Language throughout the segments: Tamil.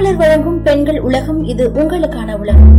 மாமலர் வழங்கும் பெண்கள் உலகம் இது உங்களுக்கான உலகம்.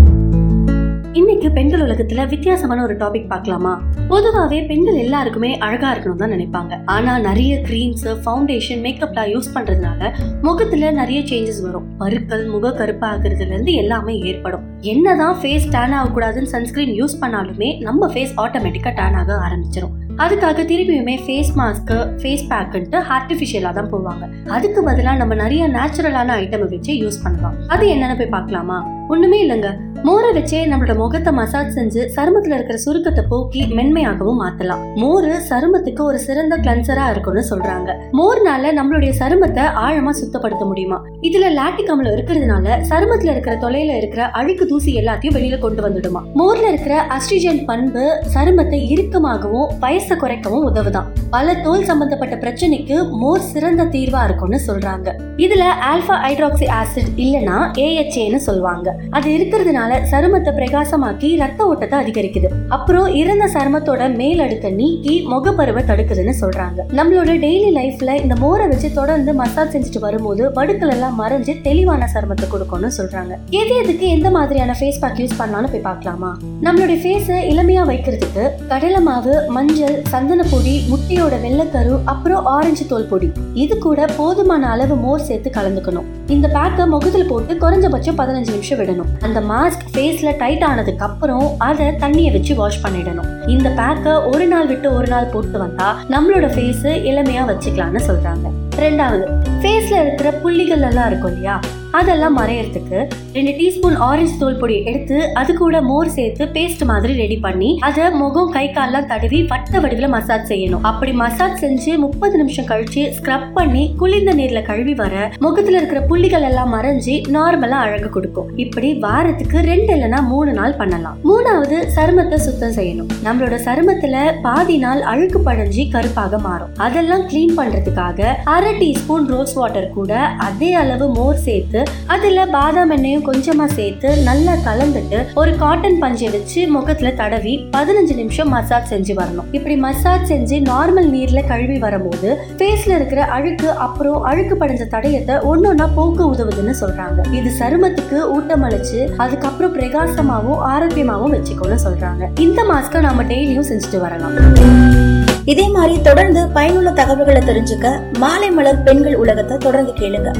இன்னைக்கு பெண்கள் உலகத்துல வித்தியாசமான ஒரு டாபிக் பார்க்கலாமா? பொதுவாகவே பெண்கள் எல்லாருக்குமே அழகா இருக்கணும் தான் நினைப்பாங்க. ஆனா நிறைய கிரீம்ஸ் ஃபவுண்டேஷன் மேக்கப்லாம் யூஸ் பண்றதுனால முகத்துல நிறைய சேஞ்சஸ் வரும். பருக்கள் முக கருப்பாகிறதுல இருந்து எல்லாமே ஏற்படும். என்னதான் ஃபேஸ் டேன் ஆகக்கூடாதுன்னு சன்ஸ்கிரீன் யூஸ் பண்ணாலுமே நம்ம ஃபேஸ் ஆட்டோமேட்டிக்கா டேன் ஆக ஆரம்பிச்சிடும் அதுக்காக திருப்பியுமே ஃபேஸ் மாஸ்க்கு ஃபேஸ் பேக்குன்ட்டு ஆர்டிஃபிஷியலாக தான் போவாங்க அதுக்கு பதிலாக நம்ம நிறைய நேச்சுரலான ஐட்டமை வச்சு யூஸ் பண்ணலாம். அது என்னென்னு போய் பார்க்கலாமா? ஒன்றுமே இல்லைங்க. மோரை வச்சே நம்மளோட முகத்தை மசாஜ் செஞ்சு சருமத்துல இருக்கிற சுருக்கத்தை போக்கி மென்மையாகவும் மாத்தலாம். மோர் சருமத்துக்கு ஒரு சிறந்த கிளன்சரா இருக்கும்னு சொல்றாங்க. மோர்னால நம்மளுடைய சருமத்தை ஆழமா சுத்தப்படுத்த முடியுமா? இதுல லாட்டிக் அமிலம் இருக்கிறதுனால சருமத்துல இருக்கிற தொலைல இருக்கிற அழுக்கு தூசி எல்லாத்தையும் வெளியில கொண்டு வந்துடுமா? மோர்ல இருக்கிற அஸ்ட்ரிஜன் பண்பு சருமத்தை இறுக்கமாகவும் பயச குறைக்கவும் உதவுதான். பல தோல் சம்பந்தப்பட்ட பிரச்சனைக்கு மோர் சிறந்த தீர்வா இருக்கும்னு சொல்றாங்க. இதுல ஆல்பா ஹைட்ராக்சி ஆசிட் இல்லனா ஏஎச்ஏன்னு சொல்லுவாங்க அது இருக்கிறதுனால சருமத்தை பிரகாசமாக்கி ரத்த ஓட்டத்தை அதிகரிக்குது. அப்புறம் இறந்த சருமத்தோட மேல் அடுக்க நீக்கி முகப்பருவை தடுக்குதுன்னு சொல்றாங்க. நம்மளோட டெய்லி லைஃப்ல இந்த மோரை வச்சு தொடர்ந்து மசாஜ் செஞ்சுட்டு வரும்போது படுக்கள் எல்லாம் மறைஞ்சு தெளிவான சருமத்தை கொடுக்கும்னு சொல்றாங்க. எது எதுக்கு எந்த மாதிரியான ஃபேஸ் பேக் யூஸ் பண்ணலாம்னு போய் பார்க்கலாமா? நம்மளுடைய ஃபேஸை இளமையா வைக்கிறதுக்கு கடலை மாவு மஞ்சள் சந்தன பொடி முட்டையோட வெள்ளைக்கரு அப்புறம் ஆரஞ்சு தோல் பொடி. இது கூட போதுமான அளவு மோர் சேர்த்து கலந்துக்கணும். இந்த பேக்கை முகத்தில் போட்டு குறைஞ்சபட்சம் பதினஞ்சு நிமிஷம் விடணும். அந்த மாஸ்க் ஃபேஸில் டைட் ஆனதுக்கு அப்புறம் அதை தண்ணியை வச்சு வாஷ் பண்ணிடணும். இந்த பேக்கை ஒரு நாள் விட்டு ஒரு நாள் போட்டு வந்தா நம்மளோட ஃபேஸு இளமையாக வச்சுக்கலாம்னு சொல்கிறாங்க ரெண்டாவது ஃபேஸில் இருக்கிற புள்ளிகள் எல்லாம் இருக்கும் இல்லையா? அதெல்லாம் மறையறதுக்கு ரெண்டு டீஸ்பூன் ஆரஞ்சு தோல் பொடி எடுத்து அது கூட மோர் சேர்த்து பேஸ்ட் மாதிரி ரெடி பண்ணி அதை முகம் கை கால்லாம் தடவி வட்ட வடிவில் மசாஜ் செய்யணும். அப்படி மசாஜ் செஞ்சு முப்பது நிமிஷம் கழிச்சு ஸ்க்ரப் பண்ணி குளிர்ந்த நீர்ல கழுவி வர முகத்துல இருக்கிற புள்ளிகள் எல்லாம் மறைஞ்சு நார்மலா அழகு கொடுக்கும். இப்படி வாரத்துக்கு ரெண்டு இல்லைன்னா மூணு நாள் பண்ணலாம். மூணாவது சருமத்தை சுத்தம் செய்யணும். நம்மளோட சருமத்துல பாதி நாள் அழுக்கு படைஞ்சு கருப்பாக மாறும். அதெல்லாம் க்ளீன் பண்றதுக்காக அரை டீஸ்பூன் ரோஸ் வாட்டர் கூட அதே அளவு மோர் சேர்த்து அதுல பாதாம் எண்ணெயும் கொஞ்சமா சேர்த்து நல்லா கலந்துட்டு ஒரு காட்டன் பஞ்சை வச்சு முகத்துல தடவி பதினஞ்சு நிமிஷம் மசாஜ் செஞ்சு வரணும். இப்படி மசாஜ் செஞ்சு நார்மல் நீர்ல கழுவி வரும்போது ஃபேஸில் இருக்கிற அழுக்கு அப்புறம் அழுக்கு படைஞ்ச தடயத்தை ஒன்னொன்னா போக்க உதவுதுன்னு சொல்றாங்க. இது சருமத்துக்கு ஊட்டமளிச்சு அதுக்கப்புறம் பிரகாசமாகவும் ஆரோக்கியமாகவும் வச்சுக்கோன்னு சொல்றாங்க. இந்த மாஸ்கை நாம டெய்லியும் செஞ்சுட்டு வரலாம். இதே மாதிரி தொடர்ந்து பயனுள்ள தகவல்களை தெரிஞ்சுக்க மாலை மலர் பெண்கள் உலகத்தை தொடர்ந்து கேளுங்க.